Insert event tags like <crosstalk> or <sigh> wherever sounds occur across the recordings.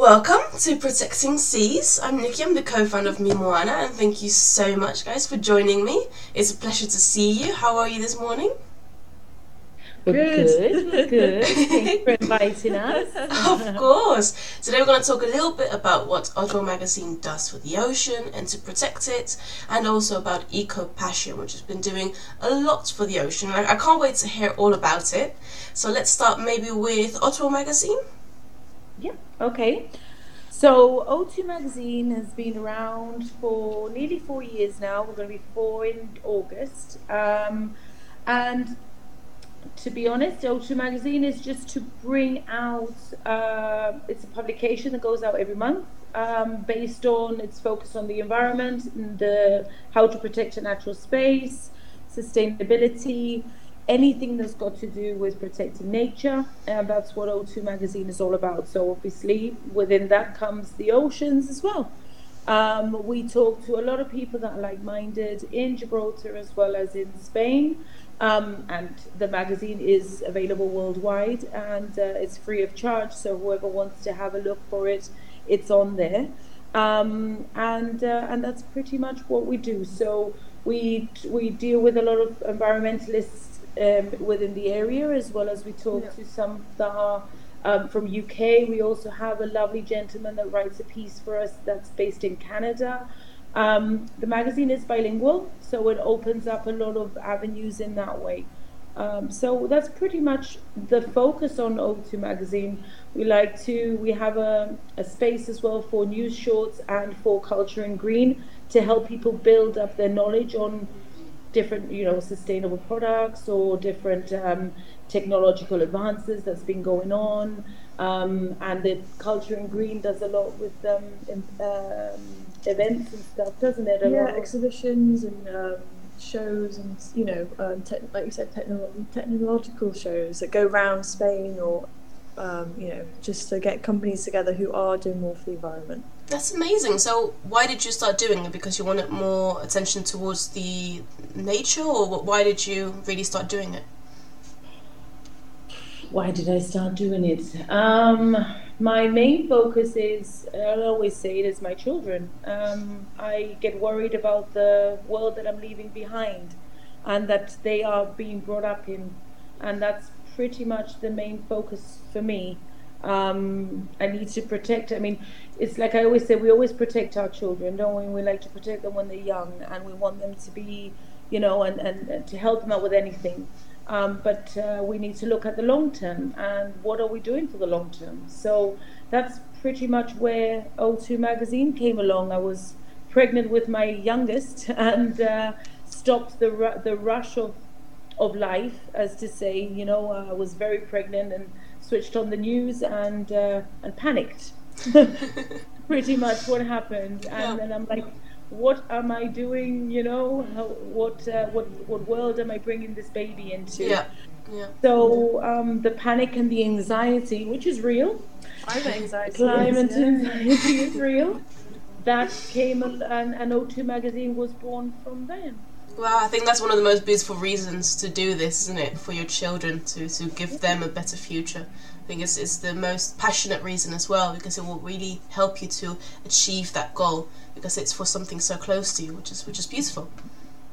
Welcome to Protecting Seas. I'm Nikki, I'm the co founder of Mimoana, and thank you so much, guys, for joining me. It's a pleasure to see you. How are you this morning? Good, good. <laughs> good. Thank you for inviting us. of course. Today we're going to talk a little bit about what O2 Magazine does for the ocean and to protect it, and also about Eco Passion, which has been doing a lot for the ocean. I, I can't wait to hear all about it. So let's start maybe with O2 Magazine. Yeah, okay. So O2 Magazine has been around for nearly four years now. We're going to be four in August. Um, and to be honest, O2 Magazine is just to bring out, uh, it's a publication that goes out every month um, based on, it's focus on the environment and the, how to protect a natural space, sustainability, anything that's got to do with protecting nature, and that's what O2 Magazine is all about. So obviously, within that comes the oceans as well. Um, we talk to a lot of people that are like-minded in Gibraltar as well as in Spain. Um, and the magazine is available worldwide and uh, it's free of charge. So whoever wants to have a look for it, it's on there. Um, and uh, and that's pretty much what we do. So we we deal with a lot of environmentalists um, within the area, as well as we talk yeah. to some that are um, from UK. We also have a lovely gentleman that writes a piece for us that's based in Canada. Um, the magazine is bilingual, so it opens up a lot of avenues in that way. Um, so that's pretty much the focus on O2 magazine. We like to we have a, a space as well for news shorts and for culture and green to help people build up their knowledge on different, you know, sustainable products or different um, technological advances that's been going on. Um, and the Culture and Green does a lot with um, in, um, events and stuff, doesn't it? A yeah, exhibitions and um, shows and, you know, um, te- like you said, techno- technological shows that go around Spain or, you know, just to get companies together who are doing more for the environment. That's amazing. So, why did you start doing it? Because you wanted more attention towards the nature, or why did you really start doing it? Why did I start doing it? Um, my main focus is, I'll always say it is my children. Um, I get worried about the world that I'm leaving behind and that they are being brought up in. And that's pretty much the main focus for me. Um, I need to protect. I mean, it's like I always say, we always protect our children, don't we? We like to protect them when they're young, and we want them to be, you know, and, and, and to help them out with anything. Um, but uh, we need to look at the long term and what are we doing for the long term. So that's pretty much where O2 magazine came along. I was pregnant with my youngest <laughs> and uh, stopped the ru- the rush of of life, as to say, you know, I was very pregnant and switched on the news and uh, and panicked. <laughs> Pretty much what happened, and yeah. then I'm like, what am I doing? You know, How, what uh, what what world am I bringing this baby into? Yeah. Yeah. So um, the panic and the anxiety, which is real, climate anxiety, climate anxiety is <laughs> real. That came and, and, and O2 magazine was born from then. Well, I think that's one of the most beautiful reasons to do this, isn't it? For your children to, to give them a better future. I think it's, it's the most passionate reason as well because it will really help you to achieve that goal because it's for something so close to you, which is which is beautiful.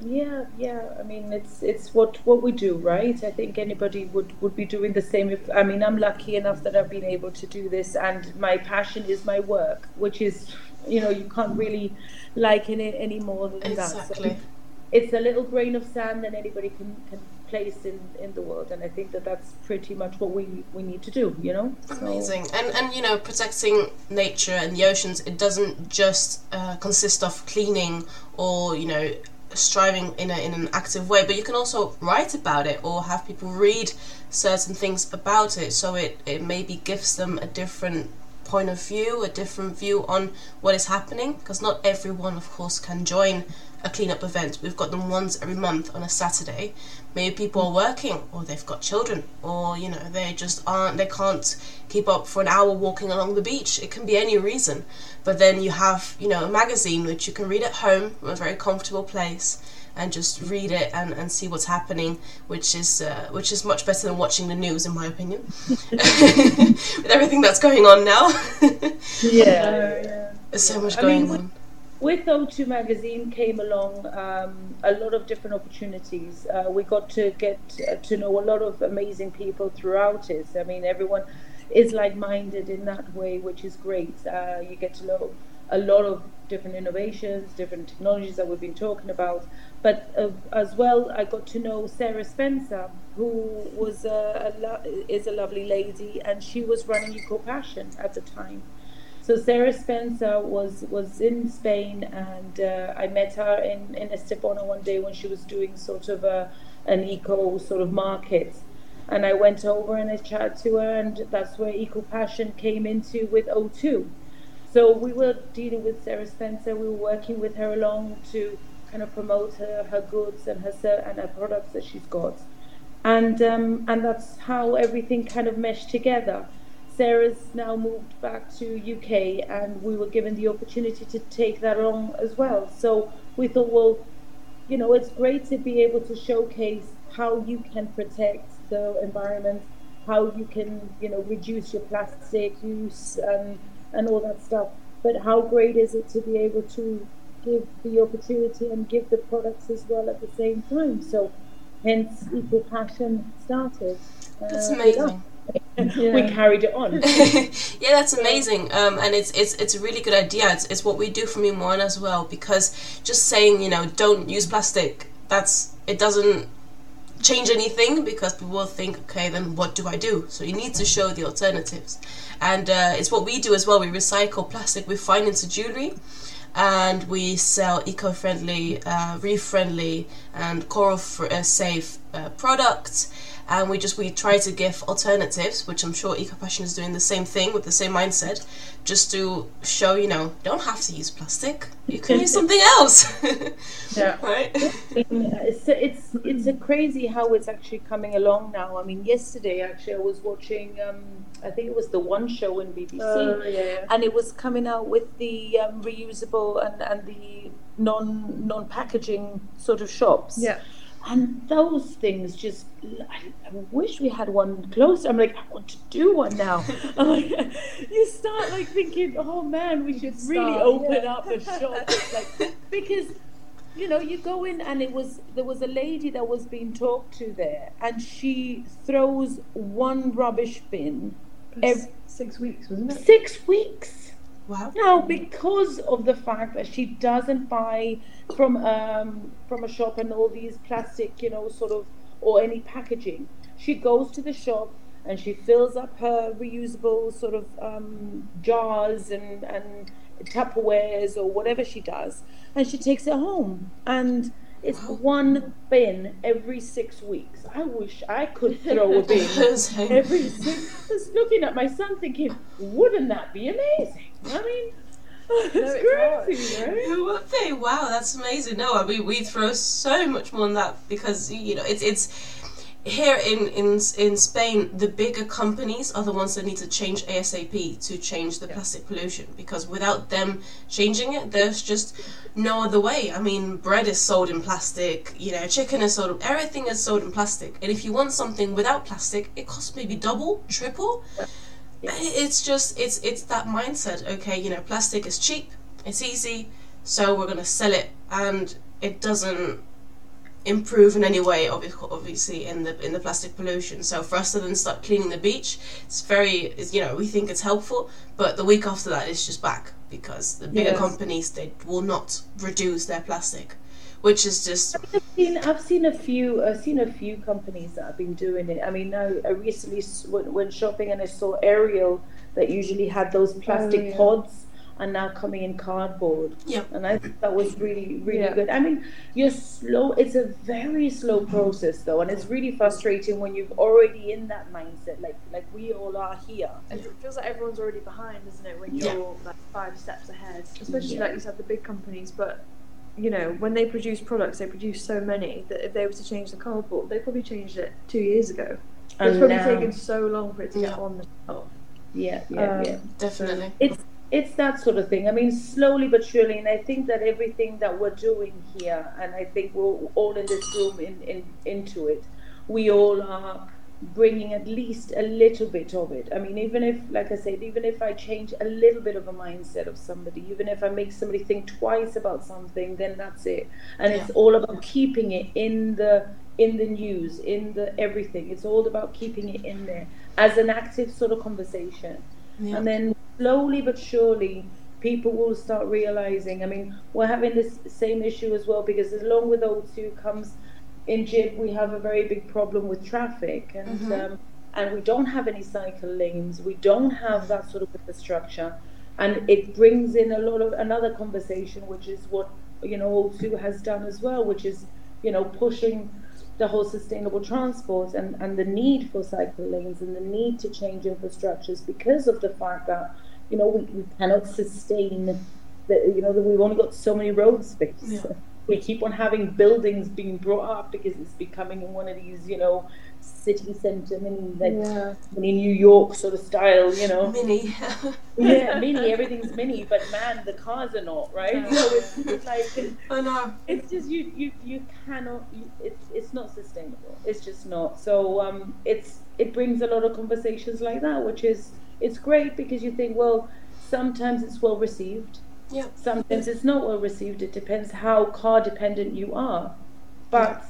Yeah, yeah. I mean, it's it's what what we do, right? I think anybody would would be doing the same. If I mean, I'm lucky enough that I've been able to do this, and my passion is my work, which is, you know, you can't really liken it any more than exactly. that. So it's a little grain of sand that anybody can, can place in, in the world and I think that that's pretty much what we, we need to do you know so. amazing and and you know protecting nature and the oceans it doesn't just uh, consist of cleaning or you know striving in, a, in an active way but you can also write about it or have people read certain things about it so it, it maybe gives them a different point of view a different view on what is happening because not everyone of course can join a cleanup event. We've got them once every month on a Saturday. Maybe people are working or they've got children or you know they just aren't they can't keep up for an hour walking along the beach. It can be any reason. But then you have, you know, a magazine which you can read at home from a very comfortable place and just read it and, and see what's happening, which is uh, which is much better than watching the news, in my opinion. <laughs> With everything that's going on now, yeah, <laughs> yeah. there's so much I going mean, on. with O2 magazine came along um, a lot of different opportunities. Uh, we got to get uh, to know a lot of amazing people throughout it. I mean, everyone is like-minded in that way, which is great. Uh, you get to know a lot of different innovations, different technologies that we've been talking about. But uh, as well, I got to know Sarah Spencer, who was a, a lo- is a lovely lady, and she was running Eco Passion at the time. So Sarah Spencer was was in Spain, and uh, I met her in in Estepona one day when she was doing sort of a an eco sort of market, and I went over and I chatted to her, and that's where Eco Passion came into with O2. So we were dealing with Sarah Spencer. We were working with her along to kind of promote her, her goods and her and her products that she's got, and um, and that's how everything kind of meshed together. Sarah's now moved back to UK, and we were given the opportunity to take that on as well. So we thought, well, you know, it's great to be able to showcase how you can protect the environment, how you can, you know, reduce your plastic use and and all that stuff. But how great is it to be able to give the opportunity and give the products as well at the same time? So, hence, Eco Passion started. That's Uh, amazing. We carried it on. <laughs> yeah, that's amazing, um, and it's it's it's a really good idea. It's, it's what we do from Imoan as well because just saying you know don't use plastic that's it doesn't change anything because people will think okay then what do I do? So you need to show the alternatives, and uh, it's what we do as well. We recycle plastic we find into jewelry. And we sell eco-friendly, uh, reef-friendly, and coral-safe uh, products and we just we try to give alternatives which i'm sure ecopassion is doing the same thing with the same mindset just to show you know don't have to use plastic you can use something else <laughs> Yeah. right it's it's it's a crazy how it's actually coming along now. I mean, yesterday actually I was watching. Um, I think it was the One Show in BBC, Oh, yeah, yeah. and it was coming out with the um, reusable and, and the non non packaging sort of shops. Yeah. And those things just, I, I wish we had one closer. I'm like, I want to do one now. I'm like, <laughs> you start like thinking, oh man, we should really start, open yeah. up a shop. Like, <laughs> because, you know, you go in and it was, there was a lady that was being talked to there and she throws one rubbish bin every six weeks, wasn't it? six weeks. Wow Now, because of the fact that she doesn't buy from um, from a shop and all these plastic, you know, sort of or any packaging, she goes to the shop and she fills up her reusable sort of um, jars and and Tupperwares or whatever she does, and she takes it home and. It's one bin every six weeks. I wish I could throw a bin <laughs> every six. I was looking at my son thinking, wouldn't that be amazing? I mean, <laughs> <laughs> it's it's crazy, right? Who would they? Wow, that's amazing. No, I mean we throw so much more than that because you know it's it's here in in in Spain the bigger companies are the ones that need to change ASAP to change the plastic pollution because without them changing it, there's just no other way. I mean, bread is sold in plastic. You know, chicken is sold. Everything is sold in plastic. And if you want something without plastic, it costs maybe double, triple. It's just it's it's that mindset. Okay, you know, plastic is cheap, it's easy, so we're gonna sell it, and it doesn't improve in any way. Obviously, in the in the plastic pollution. So for us to then start cleaning the beach, it's very it's, you know we think it's helpful, but the week after that it's just back because the bigger Yes. companies they will not reduce their plastic, which is just I've seen, I've seen a few. I've seen a few companies that have been doing it. I mean, I, I uh, recently s- went, went shopping and I saw Ariel that usually had those plastic oh, yeah. pods and now coming in cardboard. Yeah. And I thought that was really, really Yeah. good. I mean, you're slow. It's a very slow process though, and it's really frustrating when you're already in that mindset, like like we all are here. And it feels like everyone's already behind, isn't it? When Yeah. you're like five steps ahead, especially Yeah. like you said, the big companies. But you know, when they produce products, they produce so many that if they were to change the cardboard, they probably changed it two years ago. It's probably now- taken so long for it to Yeah. get on the shelf. Yeah, yeah, Um, yeah. definitely It's it's that sort of thing. I mean, slowly but surely, and I think that everything that we're doing here, and I think we're all in this room in, in into it, we all are bringing at least a little bit of it. I mean, even if, like I said, even if I change a little bit of a mindset of somebody, even if I make somebody think twice about something, then that's it. And yeah. it's all about keeping it in the in the news, in the everything. It's all about keeping it in there as an active sort of conversation. Yeah. And then slowly but surely, people will start realizing. I mean, we're having this same issue as well because along with O2 comes in Gib, we have a very big problem with traffic, and mm-hmm. um, and we don't have any cycle lanes. We don't have that sort of infrastructure, and it brings in a lot of another conversation, which is what you know O2 has done as well, which is you know pushing the whole sustainable transport and, and the need for cycle lanes and the need to change infrastructures because of the fact that you know we, we cannot sustain the you know that we've only got so many road space. Yeah <laughs> we keep on having buildings being brought up because it's becoming one of these, you know, city centre mini, like yeah. mini New York sort of style, you know. Mini. <laughs> yeah, mini. Everything's mini, but man, the cars are not right. Yeah. So it's, it's like I know. It's just you, you, you cannot. You, it's it's not sustainable. It's just not. So um, it's it brings a lot of conversations like that, which is it's great because you think, well, sometimes it's well received yeah. Sometimes it's not well received. It depends how car dependent you are. But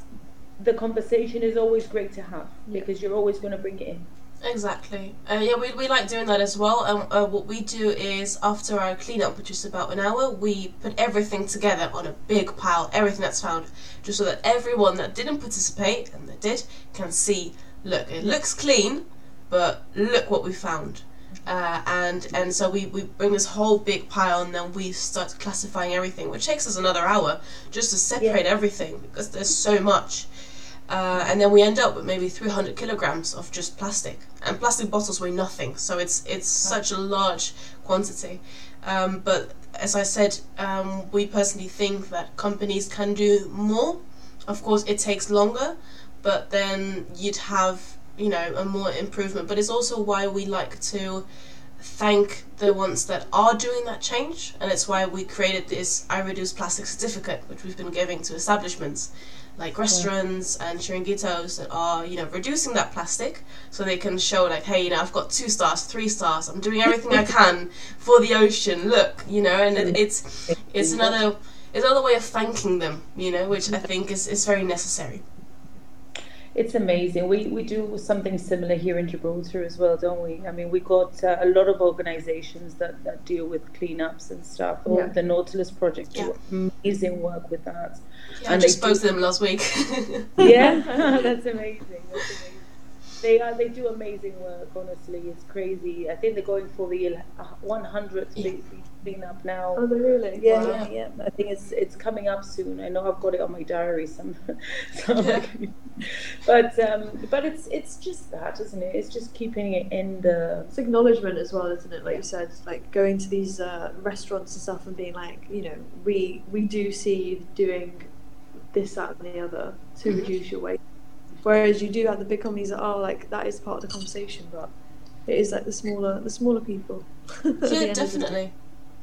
the conversation is always great to have because you're always going to bring it in. Exactly. Uh, yeah, we, we like doing that as well. And uh, what we do is after our cleanup, which is about an hour, we put everything together on a big pile, everything that's found, just so that everyone that didn't participate and that did can see. Look, it looks clean, but look what we found. Uh, and and so we, we bring this whole big pile and then we start classifying everything, which takes us another hour just to separate yeah. everything because there's so much. Uh, and then we end up with maybe 300 kilograms of just plastic, and plastic bottles weigh nothing, so it's it's such a large quantity. Um, but as I said, um, we personally think that companies can do more. Of course, it takes longer, but then you'd have you know a more improvement but it's also why we like to thank the ones that are doing that change and it's why we created this I reduce plastic certificate which we've been giving to establishments like restaurants and chiringuitos that are you know reducing that plastic so they can show like hey you know I've got two stars three stars I'm doing everything I <laughs> can for the ocean look you know and it, mm. it's it's another it's another way of thanking them you know which I think is, is very necessary it's amazing. We we do something similar here in Gibraltar as well, don't we? I mean, we got uh, a lot of organisations that, that deal with cleanups and stuff. yeah. the Nautilus project yeah. do amazing work with that. Yeah, and I just posted them last week. <laughs> yeah, <laughs> <laughs> that's amazing. That's amazing. They are. They do amazing work. Honestly, it's crazy. I think they're going for the 100th yeah been up now. Oh, really? Yeah, wow. yeah, yeah. I think it's it's coming up soon. I know I've got it on my diary somewhere. <laughs> so yeah. <laughs> but um, but it's it's just that, isn't it? It's just keeping it in the. It's acknowledgement as well, isn't it? Like you said, like going to these uh, restaurants and stuff and being like, you know, we we do see you doing this, that, and the other to mm-hmm. reduce your weight. Whereas you do have the big companies that are like that is part of the conversation, but it is like the smaller the smaller people. <laughs> yeah, definitely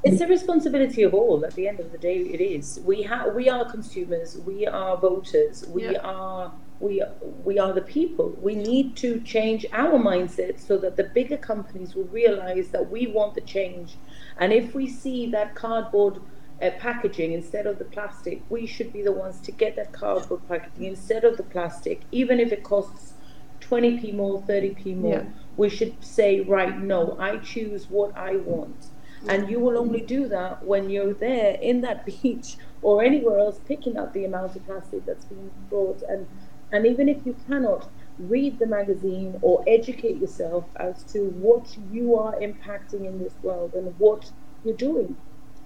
it's the responsibility of all. At the end of the day, it is. We have. We are consumers. We are voters. We yeah. are. We we are the people. We need to change our mindset so that the bigger companies will realize that we want the change. And if we see that cardboard uh, packaging instead of the plastic, we should be the ones to get that cardboard packaging instead of the plastic, even if it costs 20p more, 30p more. Yeah. We should say, right, no, I choose what I want and you will only do that when you're there in that <laughs> beach or anywhere else picking up the amount of plastic that's being brought. And, and even if you cannot, read the magazine or educate yourself as to what you are impacting in this world and what you're doing.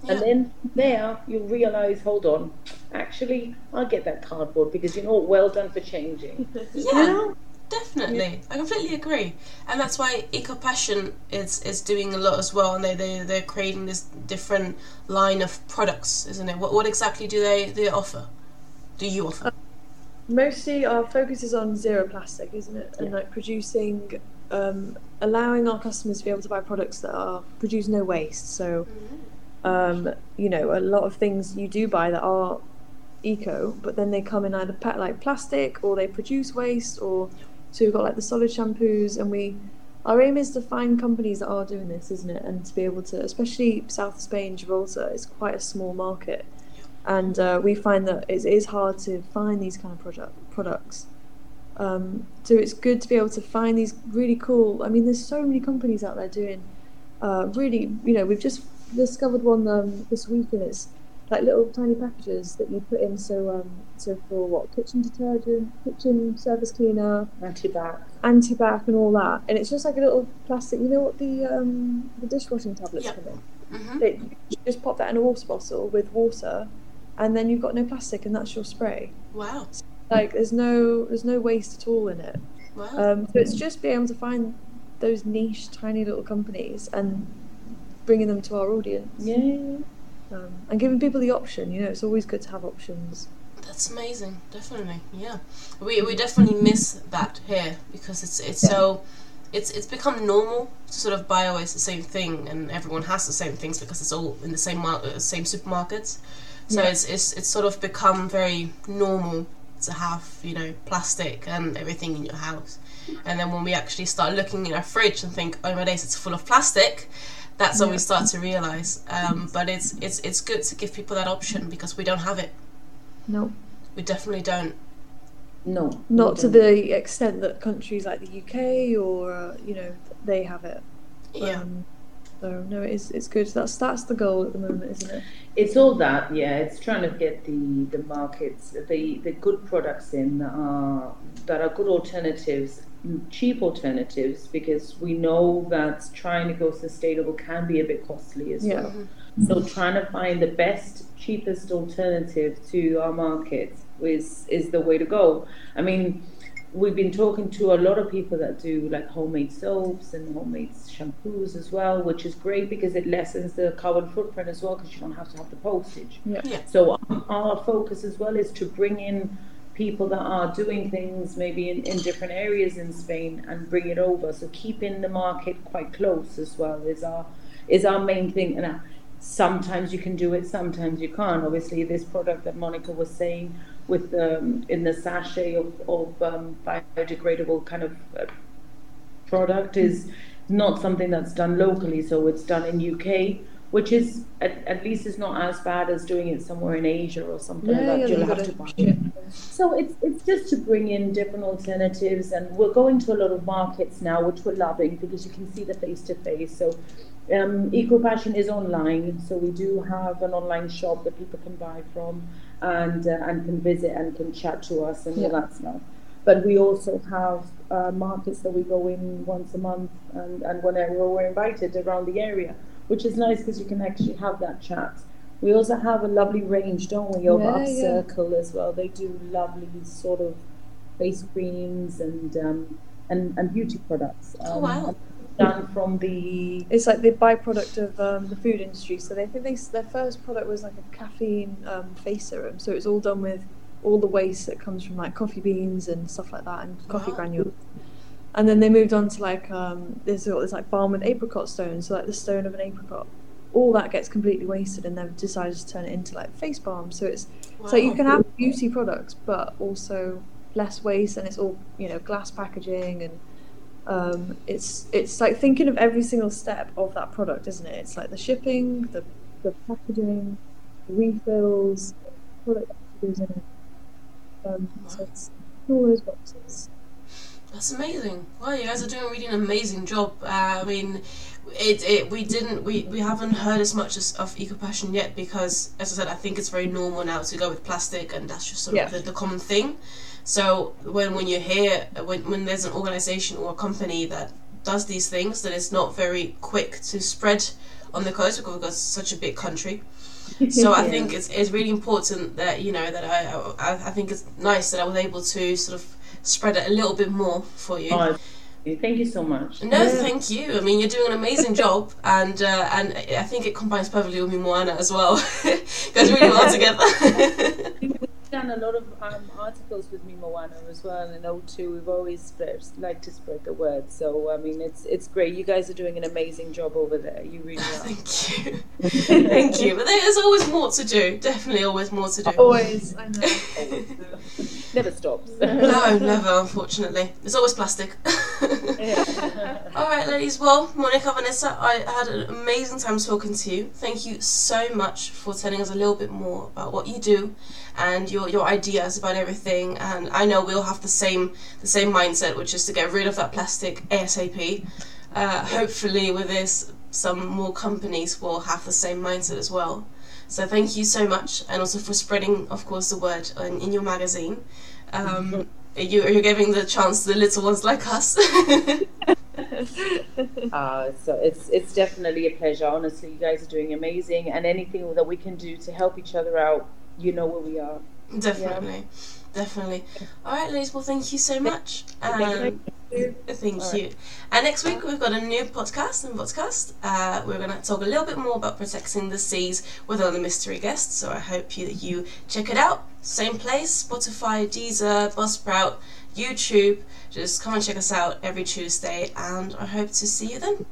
Yeah. And then there you realize, hold on, actually, I'll get that cardboard because you know well done for changing. <laughs> Yeah. You know? Definitely, yeah. I completely agree, and that's why Eco Passion is is doing a lot as well, and they they they're creating this different line of products, isn't it? What what exactly do they they offer? Do you offer? Uh, mostly, our focus is on zero plastic, isn't it? And like producing um, allowing our customers to be able to buy products that are produce no waste. So, um, you know, a lot of things you do buy that are eco, but then they come in either like plastic or they produce waste. Or so we've got like the solid shampoos, and we our aim is to find companies that are doing this, isn't it? And to be able to, especially South Spain, Gibraltar, is quite a small market, and uh, we find that it is hard to find these kind of product products. Um, so it's good to be able to find these really cool. I mean, there's so many companies out there doing uh, really. You know, we've just discovered one um, this week, and it's like little tiny packages that you put in. So, um, so for what kitchen detergent, kitchen surface cleaner, Antibac. antibac, and all that. And it's just like a little plastic. You know what the um, the dishwashing tablets Yeah. come in? hmm They, you just pop that in a water bottle with water, and then you've got no plastic, and that's your spray. Wow. Like there's no there's no waste at all in it. Wow. Um, so it's just being able to find those niche, tiny little companies and bringing them to our audience Yeah. Um, and giving people the option. You know, it's always good to have options. That's amazing. Definitely, yeah. We we definitely miss that here because it's it's so it's it's become normal to sort of buy always the same thing, and everyone has the same things because it's all in the same mar- uh, same supermarkets. So Yeah. it's it's it's sort of become very normal to have you know plastic and everything in your house. And then when we actually start looking in our fridge and think, oh my days, it's full of plastic. That's when we start to realize. Um, but it's it's it's good to give people that option because we don't have it. No, We definitely don't. No. not to the extent that countries like the UK or uh, you know they have it. Yeah. Um, so no, it is it's good. That's that's the goal at the moment, isn't it? It's all that, yeah. It's trying to get the the markets, the the good products in that are that are good alternatives, cheap alternatives, because we know that trying to go sustainable can be a bit costly as Yeah. well. So trying to find the best, cheapest alternative to our market is is the way to go. I mean, we've been talking to a lot of people that do like homemade soaps and homemade shampoos as well, which is great because it lessens the carbon footprint as well because you don't have to have the postage. Yeah. Yeah. So our focus as well is to bring in people that are doing things maybe in, in different areas in Spain and bring it over. So keeping the market quite close as well is our is our main thing. And uh, sometimes you can do it, sometimes you can't. Obviously, this product that Monica was saying with um, in the sachet of, of um, biodegradable kind of uh, product is not something that's done locally, so it's done in UK, which is at, at least is not as bad as doing it somewhere in Asia or something like that. yeah, You'll you've to buy. ship. So it's it's just to bring in different alternatives, and we're going to a lot of markets now, which we're loving because you can see the face to face. So. Um, Eco Passion is online, so we do have an online shop that people can buy from, and uh, and can visit and can chat to us and all that stuff. But we also have uh, markets that we go in once a month, and, and whenever we're invited around the area, which is nice because you can actually have that chat. We also have a lovely range, don't we, of Yeah, Up yeah. Circle as well. They do lovely sort of face creams and um, and, and beauty products. Oh, Um, wow. Done from the It's like the byproduct of um, the food industry. So they think they, their first product was like a caffeine um, face serum. So it's all done with all the waste that comes from like coffee beans and stuff like that, and coffee Wow. granules. And then they moved on to like um, there's there's like balm with apricot stones, so like the stone of an apricot. All that gets completely wasted, and they've decided to turn it into like face balm. So it's so you can have beauty products, but also less waste, and it's all you know glass packaging, and um, it's it's like thinking of every single step of that product, isn't it? It's like the shipping, the the packaging, the refills, product that goes in it. Um, so it's all those boxes. That's amazing. Well, you guys are doing really an amazing job. Uh, I mean, it, it we didn't we, we haven't heard as much as, of eco passion yet because, as I said, I think it's very normal now to go with plastic, and that's just sort Yeah. of the, the common thing. So when when you hear when when there's an organization or a company that does these things, then it's not very quick to spread on the coast because it's such a big country. <laughs> So I Yeah. think it's, it's really important that you know that I, I I think it's nice that I was able to sort of spread it a little bit more for you. Oh, thank you so much. No, Yeah. thank you. I mean, you're doing an amazing job, and uh, and I think it combines perfectly with Moana as well. <laughs> Goes really well <laughs> together. <laughs> done a lot of um, articles with me, Moana, as well, and O2. We've always spread, like to spread the word. So I mean, it's it's great. You guys are doing an amazing job over there. You really are. Thank you. Thank you. But there's always more to do. Definitely always more to do. Always, I know. <laughs> Never stops. No, never, unfortunately. It's always plastic. <laughs> All right, ladies. Well, Monica, Vanessa, I had an amazing time talking to you. Thank you so much for telling us a little bit more about what you do and your, your ideas about everything. And I know we'll have the same the same mindset, which is to get rid of that plastic ASAP. Uh, hopefully, with this, some more companies will have the same mindset as well. So thank you so much, and also for spreading, of course, the word in, in your magazine. Um, <laughs> you, you're giving the chance to the little ones like us. <laughs> Uh, so it's it's definitely a pleasure. Honestly, you guys are doing amazing, and anything that we can do to help each other out, you know where we are. Definitely, definitely. All right, ladies. Well, thank you so much. Um, Thank All you. And next week we've got a new podcast and podcast. Uh, we're going to talk a little bit more about protecting the seas with other mystery guests. So I hope you that you check it out. Same place: Spotify, Deezer, Buzzsprout, YouTube. Just come and check us out every Tuesday, and I hope to see you then.